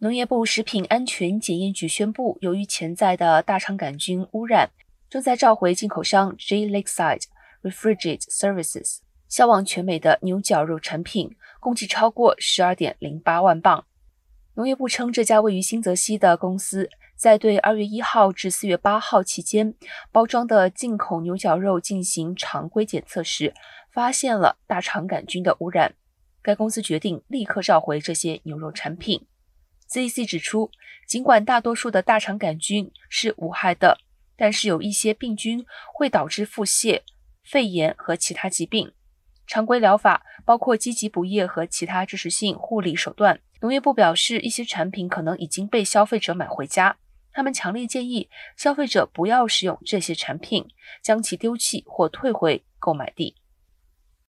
农业部食品安全检验局宣布，由于潜在的大肠杆菌污染，正在召回进口商 J Lakeside Refrigerated Services 销往全美的牛绞肉产品，共计超过十二点零八万磅。农业部称，这家位于新泽西的公司在对二月一号至四月八号期间包装的进口牛绞肉进行常规检测时，发现了大肠杆菌的污染。该公司决定立刻召回这些牛肉产品。CDC 指出，尽管大多数的大肠杆菌是无害的，但是有一些病菌会导致腹泻、肺炎和其他疾病。常规疗法包括积极补液和其他支持性护理手段。农业部表示，一些产品可能已经被消费者买回家，他们强烈建议消费者不要使用这些产品，将其丢弃或退回购买地。